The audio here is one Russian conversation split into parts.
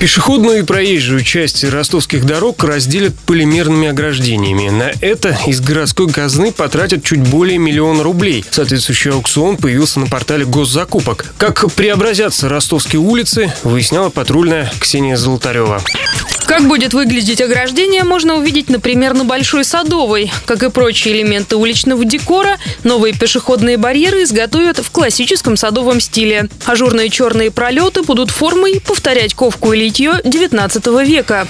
Пешеходную и проезжую части ростовских дорог разделят полимерными ограждениями. На это из городской казны потратят чуть более миллиона рублей. Соответствующий аукцион появился на портале госзакупок. Как преобразятся ростовские улицы, выясняла патрульная Ксения Золотарева. Как будет выглядеть ограждение, можно увидеть, например, на Большой Садовой. Как и прочие элементы уличного декора, новые пешеходные барьеры изготовят в классическом садовом стиле. Ажурные черные пролеты будут формой повторять ковку и литье 19 века.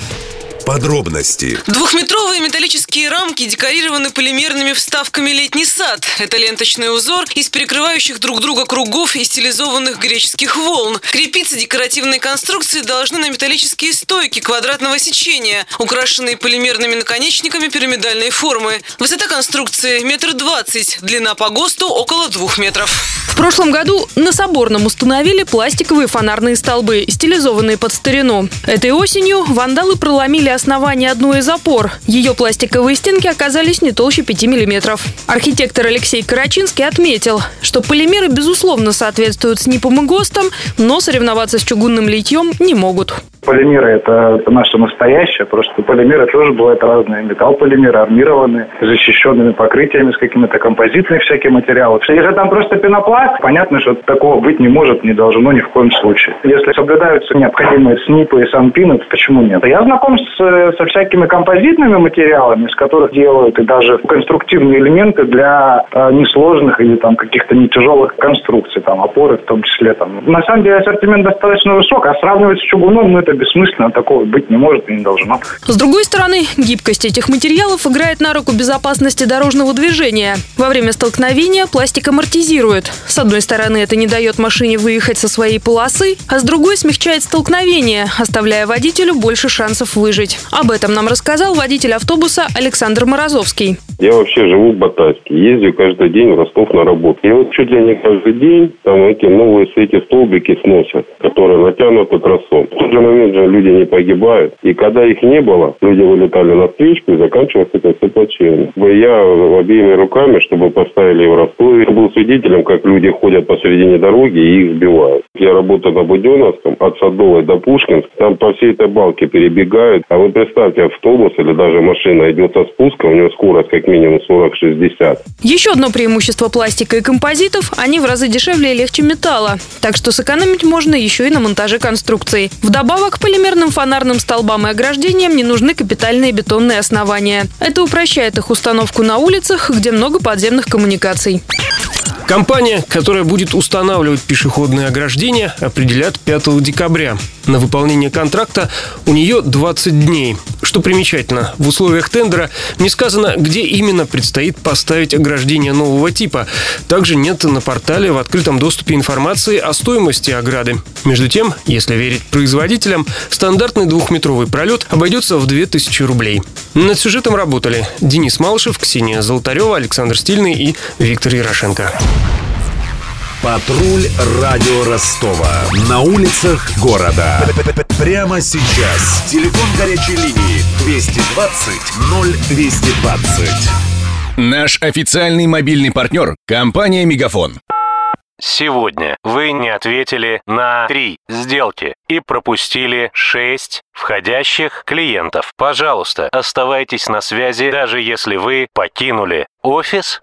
Подробности. Двухметровые металлические рамки декорированы полимерными вставками «Летний сад». Это ленточный узор из перекрывающих друг друга кругов и стилизованных греческих волн. Крепиться декоративные конструкции должны на металлические стойки квадратного сечения, украшенные полимерными наконечниками пирамидальной формы. Высота конструкции – метр двадцать, длина по ГОСТу – около двух метров. Прошлом году на Соборном установили пластиковые фонарные столбы, стилизованные под старину. Этой осенью вандалы проломили основание одной из опор. Ее пластиковые стенки оказались не толще 5 миллиметров. Архитектор Алексей Карачинский отметил, что полимеры безусловно соответствуют СНИПам и ГОСТам, но соревноваться с чугунным литьем не могут. Полимеры – это наше настоящее, просто полимеры тоже бывают разные. Металл полимеры армированные, защищенными покрытиями с какими-то композитными всякими материалами. Если там просто пенопласт, понятно, что такого быть не может, не должно ни в коем случае. Если соблюдаются необходимые СНИПы и СанПины, то почему нет? Я знаком с, со всякими композитными материалами, из которых делают и даже конструктивные элементы для э, несложных или там каких-то не тяжелых конструкций, там опоры в том числе. Там. На самом деле ассортимент достаточно высок, а сравнивать с чугуном, ну это бессмысленно, такого быть не может и не должно. С другой стороны, гибкость этих материалов играет на руку безопасности дорожного движения. Во время столкновения пластик амортизирует. С одной стороны, это не дает машине выехать со своей полосы, а с другой смягчает столкновение, оставляя водителю больше шансов выжить. Об этом нам рассказал водитель автобуса Александр Морозовский. Я вообще живу в Батайске, ездил каждый день в Ростов на работу. И вот чуть ли не каждый день там эти новые эти столбики сносят, которые натянуты трассом. В тот же момент же люди не погибают. И когда их не было, люди вылетали на встречку и заканчивалось это все плачевно. Я обеими руками, чтобы поставили в Ростове, был свидетелем, как люди ходят посередине дороги и их сбивают. Я работаю на Буденовском, от Садовой до Пушкинск. Там по всей этой балке перебегают. А вы представьте, автобус или даже машина идет со спуска, у него скорость как минимум 40-60. Еще одно преимущество пластика и композитов – они в разы дешевле и легче металла. Так что сэкономить можно еще и на монтаже конструкций. Вдобавок, полимерным фонарным столбам и ограждениям не нужны капитальные бетонные основания. Это упрощает их установку на улицах, где много подземных коммуникаций. Компания, которая будет устанавливать пешеходные ограждения, определят 5 декабря. На выполнение контракта у нее 20 дней. Что примечательно, в условиях тендера не сказано, где именно предстоит поставить ограждение нового типа. Также нет на портале в открытом доступе информации о стоимости ограды. Между тем, если верить производителям, стандартный двухметровый пролет обойдется в 2000 рублей. Над сюжетом работали Денис Малышев, Ксения Золотарева, Александр Стильный и Виктор Ярошенко. Патруль радио Ростова. На улицах города. Прямо сейчас. Телефон горячей линии 220 0220. Наш официальный мобильный партнер – компания «Мегафон». Сегодня вы не ответили на три сделки и пропустили 6 входящих клиентов. Пожалуйста, оставайтесь на связи, даже если вы покинули офис